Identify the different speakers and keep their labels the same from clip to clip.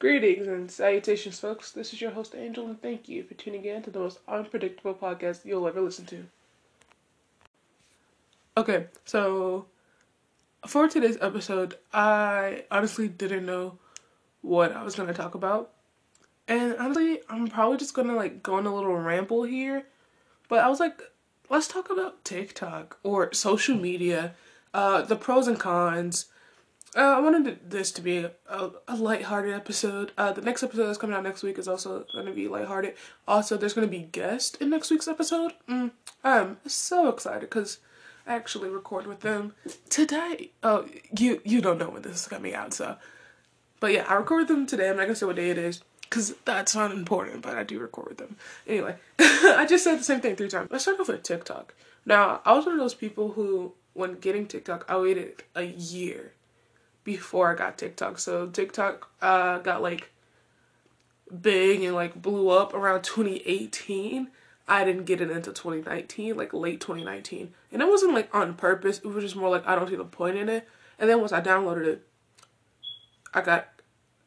Speaker 1: Greetings and salutations, folks. This is your host, Angel, and thank you for tuning in to the most unpredictable podcast you'll ever listen to. Okay, so for today's episode, I honestly didn't know what I was going to talk about. And honestly, I'm probably just going to like go on a little ramble here. But I was like, let's talk about TikTok or social media, uh, the pros and cons uh, I wanted this to be a, a, lighthearted episode. Uh, the next episode that's coming out next week is also going to be lighthearted. Also, there's going to be guests in next week's episode. Mm, I'm so excited because I actually record with them today. Oh, you you don't know when this is coming out, so. But yeah, I record them today. I'm not going to say what day it is because that's not important, but I do record with them. Anyway, I just said the same thing three times. Let's start off with TikTok. Now, I was one of those people who, when getting TikTok, I waited a year before I got TikTok. So TikTok uh, got like big and like blew up around 2018. I didn't get it until 2019, like late 2019. And it wasn't like on purpose. It was just more like I don't see the point in it. And then once I downloaded it, I got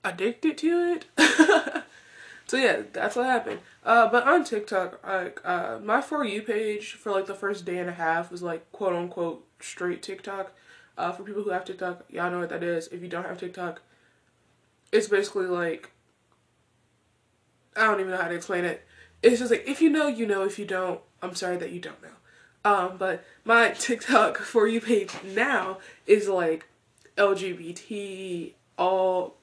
Speaker 1: addicted to it. so yeah, that's what happened. Uh, but on TikTok, like uh, my for you page for like the first day and a half was like quote unquote straight TikTok. Uh, for people who have TikTok, y'all know what that is. If you don't have TikTok, it's basically like I don't even know how to explain it. It's just like if you know, you know. If you don't, I'm sorry that you don't know. Um, but my TikTok for you page now is like LGBT, all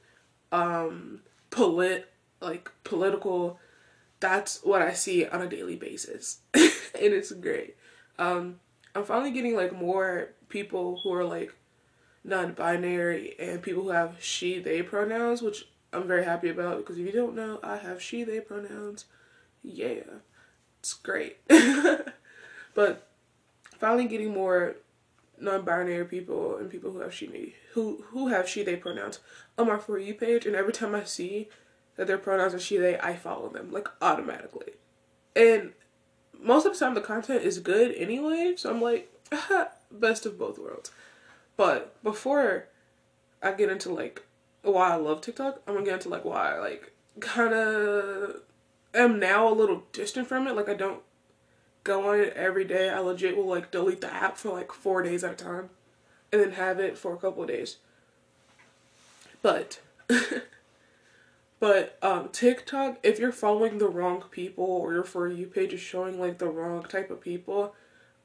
Speaker 1: um polit like political. That's what I see on a daily basis, and it's great. Um, I'm finally getting like more people who are like non-binary and people who have she they pronouns which i'm very happy about because if you don't know i have she they pronouns. Yeah. It's great. But finally getting more non-binary people and people who have she they who who have she they pronouns on my for you page and every time i see that their pronouns are she they i follow them like automatically. And most of the time the content is good anyway so i'm like best of both worlds. But before I get into like why I love TikTok, I'm gonna get into like why I like kind of am now a little distant from it. Like I don't go on it every day. I legit will like delete the app for like four days at a time, and then have it for a couple of days. But but um TikTok, if you're following the wrong people or your for you page is showing like the wrong type of people,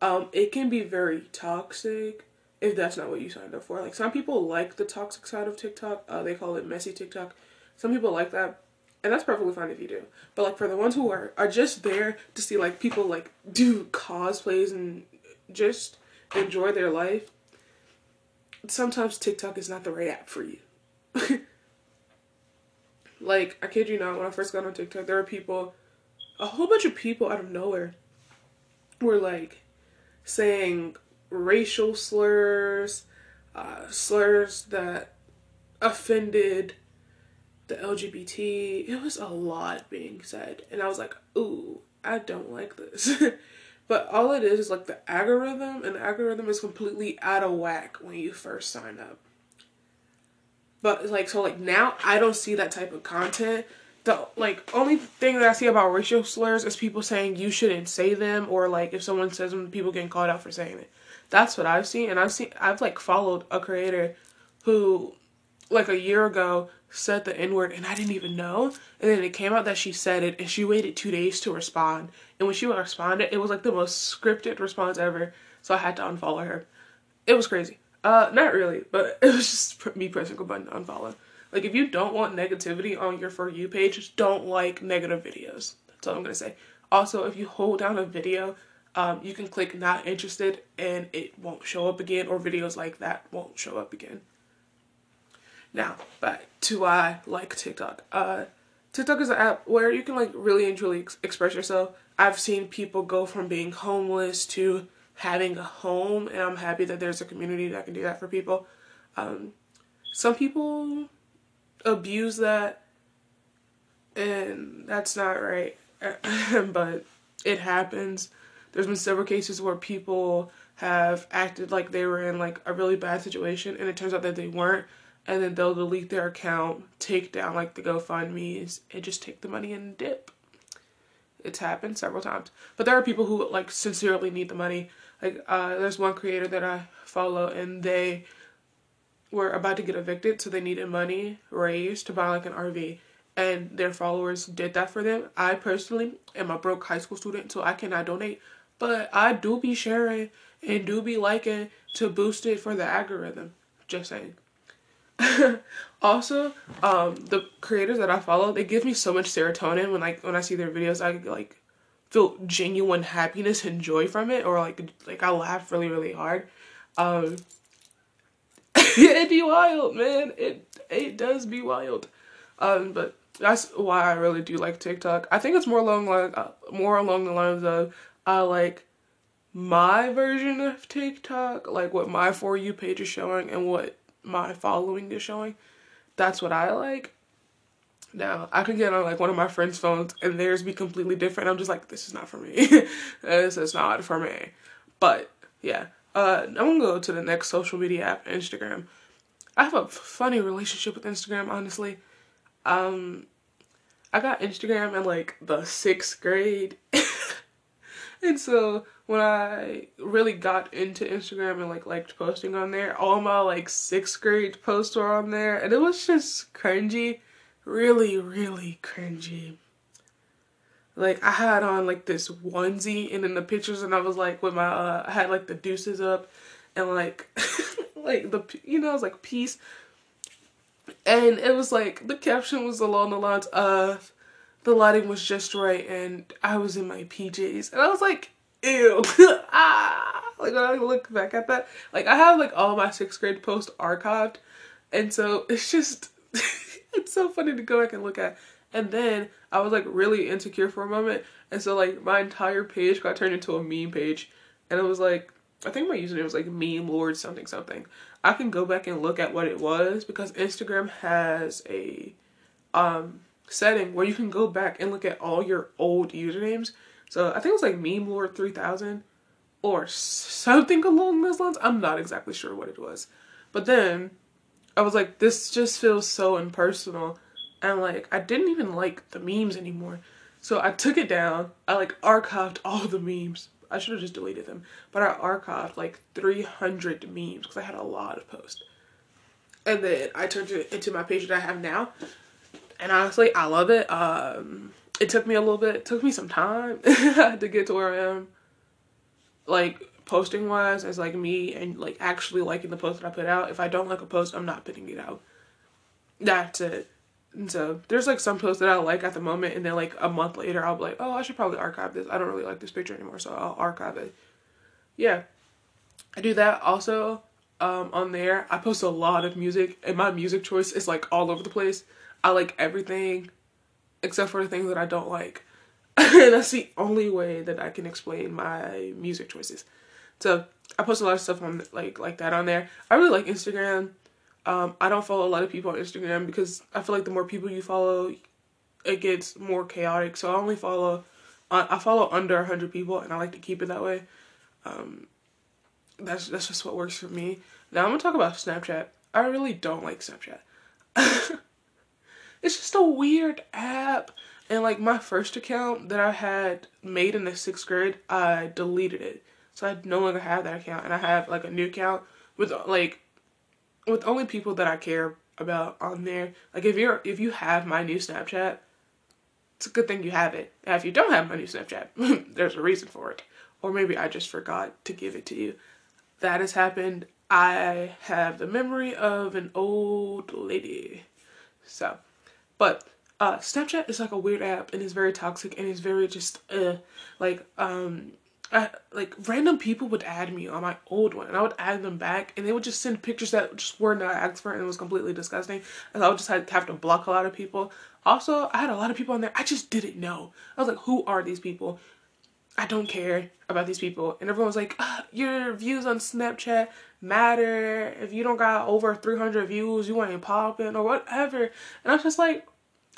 Speaker 1: um, it can be very toxic if that's not what you signed up for. Like some people like the toxic side of TikTok. Uh, they call it messy TikTok. Some people like that, and that's perfectly fine if you do. But like for the ones who are are just there to see like people like do cosplays and just enjoy their life, sometimes TikTok is not the right app for you. like I kid you not, when I first got on TikTok, there were people, a whole bunch of people out of nowhere, were like saying racial slurs, uh, slurs that offended the LGBT. It was a lot being said. And I was like, ooh, I don't like this. but all it is is like the algorithm, and the algorithm is completely out of whack when you first sign up. But like, so like now I don't see that type of content the like only thing that I see about racial slurs is people saying you shouldn't say them or like if someone says them people getting called out for saying it. That's what I've seen and I've seen I've like followed a creator who like a year ago said the N word and I didn't even know. And then it came out that she said it and she waited two days to respond. And when she responded, it was like the most scripted response ever. So I had to unfollow her. It was crazy. Uh, not really, but it was just me pressing a button to unfollow. Like if you don't want negativity on your for you page, just don't like negative videos. That's all I'm gonna say. Also, if you hold down a video, um, you can click not interested and it won't show up again, or videos like that won't show up again. Now, back to I like TikTok. Uh, TikTok is an app where you can like really and truly ex- express yourself. I've seen people go from being homeless to having a home, and I'm happy that there's a community that can do that for people. Um, some people abuse that and that's not right but it happens there's been several cases where people have acted like they were in like a really bad situation and it turns out that they weren't and then they'll delete their account, take down like the GoFundMe's, and just take the money and dip. It's happened several times. But there are people who like sincerely need the money. Like uh, there's one creator that I follow and they were about to get evicted, so they needed money raised to buy like an RV. And their followers did that for them. I personally am a broke high school student, so I cannot donate. But I do be sharing and do be liking to boost it for the algorithm. Just saying. also, um, the creators that I follow, they give me so much serotonin when like when I see their videos. I like feel genuine happiness and joy from it, or like like I laugh really really hard. Um, it be wild, man. It it does be wild. Um, but that's why I really do like TikTok. I think it's more along like uh, more along the lines of I uh, like my version of TikTok, like what my for you page is showing and what my following is showing. That's what I like. Now, I could get on like one of my friends' phones and theirs be completely different. I'm just like, this is not for me. this is not for me. But yeah, uh, I'm gonna go to the next social media app, Instagram. I have a funny relationship with Instagram, honestly. Um, I got Instagram in like the sixth grade. and so when I really got into Instagram and like liked posting on there, all my like sixth grade posts were on there and it was just cringy. Really, really cringy. Like I had on like this onesie and in the pictures and I was like with my uh I had like the deuces up and like like the you know I was like peace. And it was like the caption was along the lines of the lighting was just right and I was in my PJs and I was like ew. Ah. Like when I look back at that like I have like all my sixth grade posts archived. And so it's just it's so funny to go back and look at and then I was like really insecure for a moment. And so like my entire page got turned into a meme page. And it was like, I think my username was like meme lord something something. I can go back and look at what it was because Instagram has a um setting where you can go back and look at all your old usernames. So I think it was like meme lord 3000 or something along those lines. I'm not exactly sure what it was. But then I was like, this just feels so impersonal and like I didn't even like the memes anymore. So I took it down. I like archived all the memes. I should have just deleted them, but I archived like 300 memes because I had a lot of posts. And then I turned it into my page that I have now. And honestly, I love it. Um, it took me a little bit, it took me some time to get to where I am. Like posting wise as like me and like actually liking the post that I put out. If I don't like a post, I'm not putting it out. That's it. And so there's like some posts that I like at the moment, and then like a month later, I'll be like, oh, I should probably archive this. I don't really like this picture anymore, so I'll archive it. Yeah, I do that also. Um, on there, I post a lot of music, and my music choice is like all over the place. I like everything except for the things that I don't like. and that's the only way that I can explain my music choices. So I post a lot of stuff on like like that on there. I really like Instagram. Um, I don't follow a lot of people on Instagram because I feel like the more people you follow, it gets more chaotic. So I only follow, I follow under 100 people and I like to keep it that way. Um, that's, that's just what works for me. Now I'm gonna talk about Snapchat. I really don't like Snapchat. it's just a weird app. And like my first account that I had made in the sixth grade, I deleted it. So I no longer have that account and I have like a new account with like with only people that I care about on there. Like if you're if you have my new Snapchat, it's a good thing you have it. And if you don't have my new Snapchat, there's a reason for it. Or maybe I just forgot to give it to you. That has happened. I have the memory of an old lady. So, but uh, Snapchat is like a weird app and it's very toxic and it's very just uh like um I, like random people would add me on my old one and I would add them back and they would just send pictures that just were not asked for and it was completely disgusting and I would just have, have to block a lot of people. Also, I had a lot of people on there I just didn't know. I was like, who are these people? I don't care about these people. And everyone was like, your views on Snapchat matter. If you don't got over 300 views, you ain't popping or whatever. And I was just like,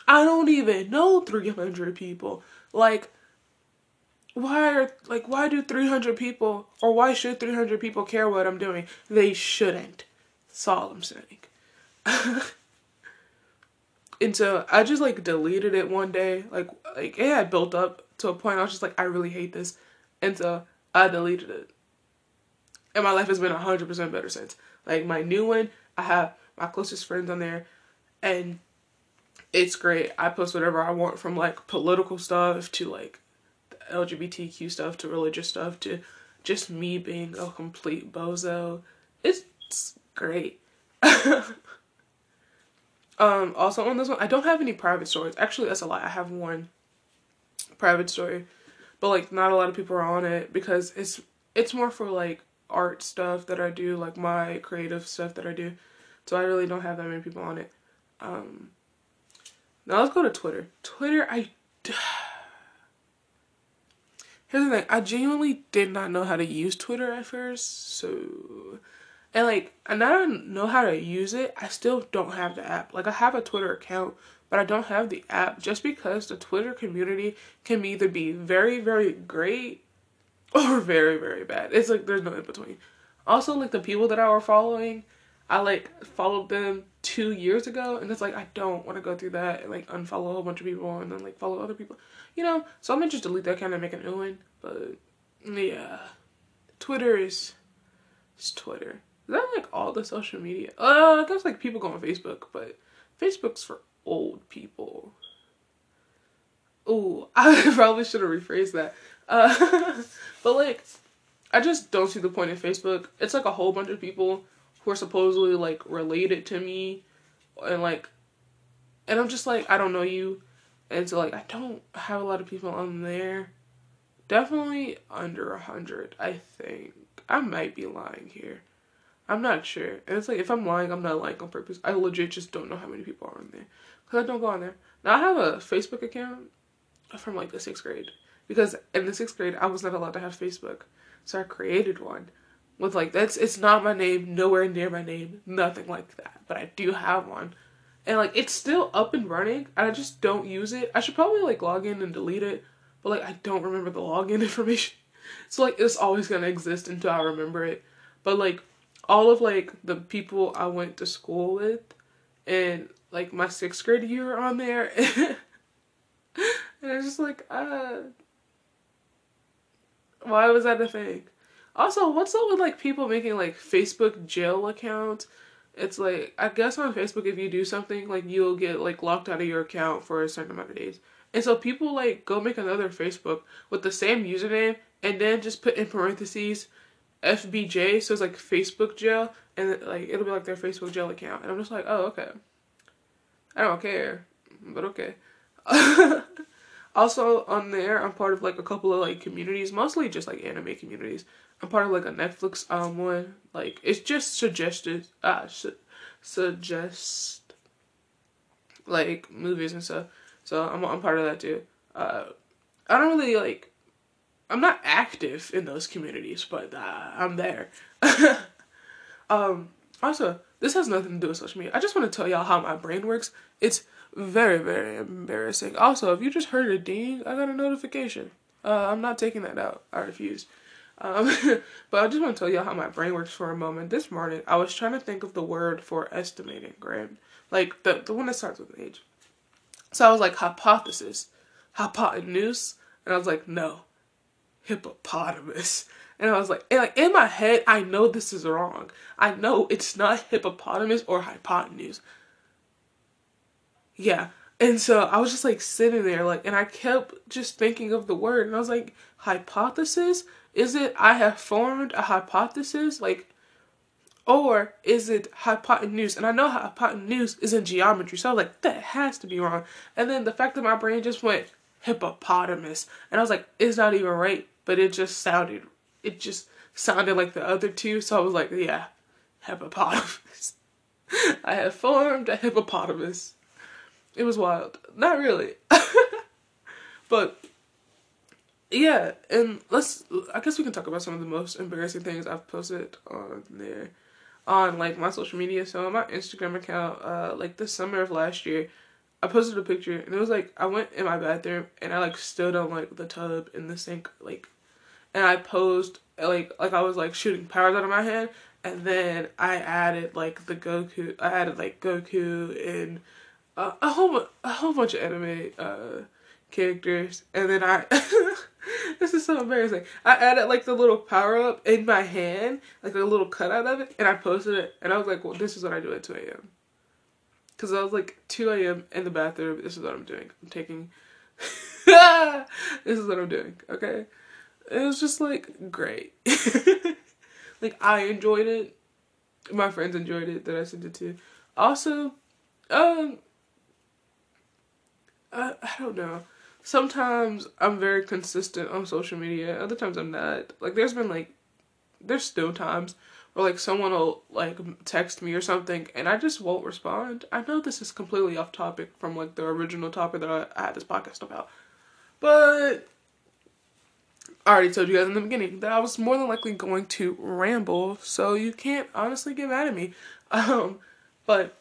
Speaker 1: I don't even know 300 people. Like, why are like why do 300 people or why should 300 people care what I'm doing? They shouldn't. That's all I'm saying. and so I just like deleted it one day. Like like it had built up to a point I was just like I really hate this, and so I deleted it. And my life has been hundred percent better since. Like my new one, I have my closest friends on there, and it's great. I post whatever I want from like political stuff to like LGBTQ stuff to religious stuff to just me being a complete bozo. It's great. um, also on this one, I don't have any private stories. Actually, that's a lie. I have one private story, but like not a lot of people are on it because it's it's more for like art stuff that I do, like my creative stuff that I do. So I really don't have that many people on it. Um, now let's go to Twitter. Twitter, I. Here's the thing. I genuinely did not know how to use Twitter at first, so and like, and I don't know how to use it. I still don't have the app. Like, I have a Twitter account, but I don't have the app just because the Twitter community can either be very, very great or very, very bad. It's like there's no in between. Also, like the people that I were following, I like followed them two years ago, and it's like I don't want to go through that and like unfollow a whole bunch of people and then like follow other people, you know. So I'm gonna just delete that account and make a new one. But yeah, Twitter is, it's Twitter. Is that like all the social media? Uh, I guess like people go on Facebook, but Facebook's for old people. Ooh, I probably should have rephrased that. Uh, but like, I just don't see the point in Facebook. It's like a whole bunch of people who are supposedly like related to me, and like, and I'm just like, I don't know you, and so like, I don't have a lot of people on there. Definitely under a hundred, I think. I might be lying here. I'm not sure. And it's like if I'm lying, I'm not lying on purpose. I legit just don't know how many people are on there because I don't go on there. Now I have a Facebook account from like the sixth grade because in the sixth grade I was not allowed to have Facebook, so I created one with like that's it's not my name, nowhere near my name, nothing like that. But I do have one, and like it's still up and running. And I just don't use it. I should probably like log in and delete it, but like I don't remember the login information. So like it's always gonna exist until I remember it. But like all of like the people I went to school with and like my sixth grade year on there and it's just like uh why was that a thing? Also, what's up with like people making like Facebook jail accounts? It's like I guess on Facebook if you do something like you'll get like locked out of your account for a certain amount of days. And so people like go make another Facebook with the same username and then just put in parentheses FBJ, so it's like Facebook jail, and like it'll be like their Facebook jail account, and I'm just like, oh okay. I don't care, but okay. also on there, I'm part of like a couple of like communities, mostly just like anime communities. I'm part of like a Netflix um one, like it's just suggested, uh, su- suggest like movies and stuff. So I'm I'm part of that too. Uh, I don't really like I'm not active in those communities, but uh, I'm there. um, also, this has nothing to do with social media. I just want to tell y'all how my brain works. It's very, very embarrassing. Also, if you just heard a ding, I got a notification. Uh, I'm not taking that out. I refuse. Um, but I just want to tell y'all how my brain works for a moment. This morning, I was trying to think of the word for estimating, right? Like the the one that starts with H. So I was like hypothesis, hypotenuse, and I was like no, hippopotamus. And I was like, and like in my head, I know this is wrong. I know it's not hippopotamus or hypotenuse. Yeah. And so I was just like sitting there, like, and I kept just thinking of the word, and I was like, hypothesis? Is it I have formed a hypothesis? Like, or is it hypotenuse? And I know hypotenuse is in geometry, so I was like, that has to be wrong. And then the fact that my brain just went hippopotamus, and I was like, it's not even right but it just sounded it just sounded like the other two, so I was like, yeah, hippopotamus. I have formed a hippopotamus. It was wild. Not really. but yeah, and let's I guess we can talk about some of the most embarrassing things I've posted on there on like my social media. So on my Instagram account, uh like the summer of last year, I posted a picture and it was like I went in my bathroom and I like stood on like the tub in the sink like and I posed like like I was like shooting powers out of my hand and then I added like the Goku. I added like Goku and uh, a whole a whole bunch of anime uh, characters, and then I. this is so embarrassing. I added like the little power up in my hand, like a little cutout of it, and I posted it, and I was like, "Well, this is what I do at 2 a.m." Because I was like 2 a.m. in the bathroom. This is what I'm doing. I'm taking. this is what I'm doing. Okay, it was just like great. like I enjoyed it. My friends enjoyed it that I sent it to. Also, um, I, I don't know. Sometimes I'm very consistent on social media. Other times I'm not. Like there's been like, there's still times where like someone will like text me or something and I just won't respond. I know this is completely off topic from like the original topic that I, I had this podcast about, but I already told you guys in the beginning that I was more than likely going to ramble, so you can't honestly get mad at me. Um, but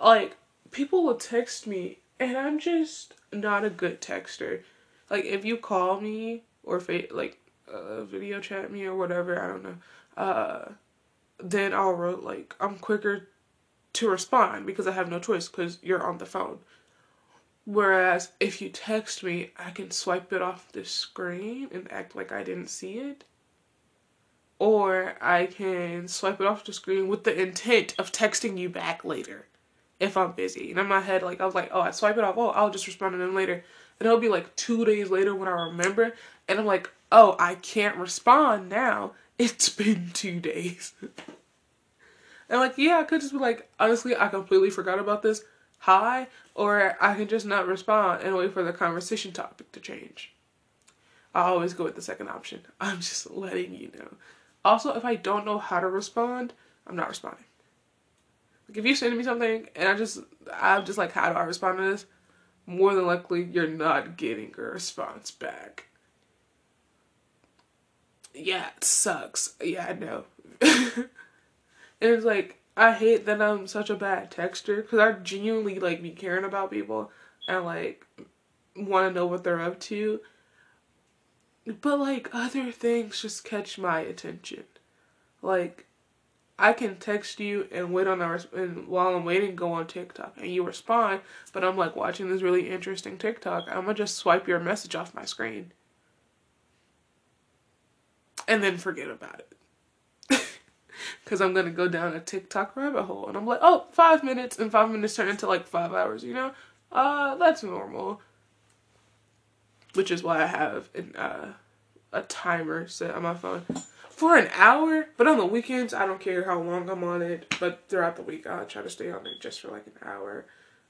Speaker 1: like people will text me and I'm just not a good texter. Like if you call me or fa- like uh, video chat me or whatever, I don't know. Uh, then I'll wrote like I'm quicker to respond because I have no choice because you're on the phone. Whereas if you text me, I can swipe it off the screen and act like I didn't see it. Or I can swipe it off the screen with the intent of texting you back later if I'm busy. And in my head, like, I was like, oh, I swipe it off. Oh, I'll just respond to them later. And it'll be like two days later when I remember. And I'm like, oh, I can't respond now. It's been two days. and like, yeah, I could just be like, honestly, I completely forgot about this hi, or I can just not respond and wait for the conversation topic to change. I always go with the second option. I'm just letting you know. Also, if I don't know how to respond, I'm not responding. Like if you send me something and I just I'm just like, how do I respond to this? More than likely you're not getting a response back. Yeah, it sucks. Yeah, I know. and it's like I hate that I'm such a bad texter because I genuinely like be caring about people and like want to know what they're up to. But like other things just catch my attention. Like I can text you and wait on our and while I'm waiting go on TikTok and you respond, but I'm like watching this really interesting TikTok. I'm gonna just swipe your message off my screen and then forget about it because I'm gonna go down a TikTok rabbit hole. And I'm like, oh, five minutes, and five minutes turn into like five hours, you know? Uh, that's normal. Which is why I have an, uh, a timer set on my phone for an hour. But on the weekends, I don't care how long I'm on it. But throughout the week, I'll try to stay on it just for like an hour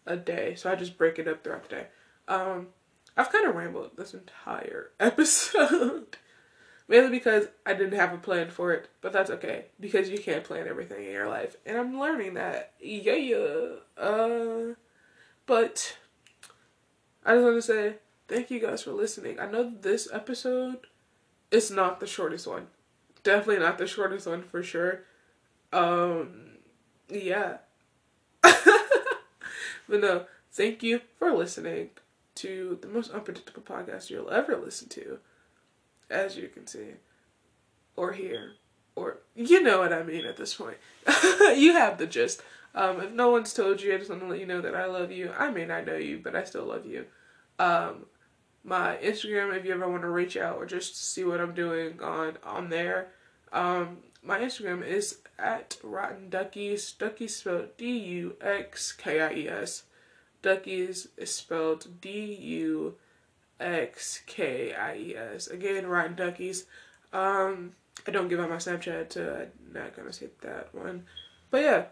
Speaker 1: a day. So I just break it up throughout the day. Um, I've kind of rambled this entire episode. Mainly because I didn't have a plan for it, but that's okay because you can't plan everything in your life, and I'm learning that. Yeah, yeah. Uh, but I just want to say thank you guys for listening. I know this episode is not the shortest one, definitely not the shortest one for sure. Um, yeah. but no, thank you for listening to the most unpredictable podcast you'll ever listen to as you can see, or hear, or you know what I mean at this point. you have the gist. Um, if no one's told you, I just want to let you know that I love you. I may not know you, but I still love you. Um, my Instagram, if you ever want to reach out or just see what I'm doing on on there, um, my Instagram is at Rotten Duckies. Duckies spelled D U X K I E S. Duckies is spelled D U X K I E S. Again, Rotten Duckies. Um, I don't give out my Snapchat, so I'm not gonna say that one. But yeah,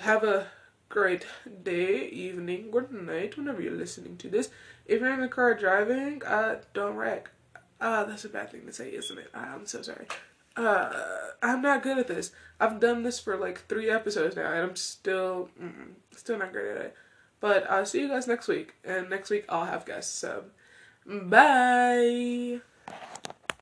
Speaker 1: have a great day, evening, good night, whenever you're listening to this. If you're in the car driving, uh, don't wreck. Uh, that's a bad thing to say, isn't it? I'm so sorry. Uh, I'm not good at this. I've done this for like three episodes now, and I'm still, still not great at it. But I'll see you guys next week. And next week I'll have guests. So, bye.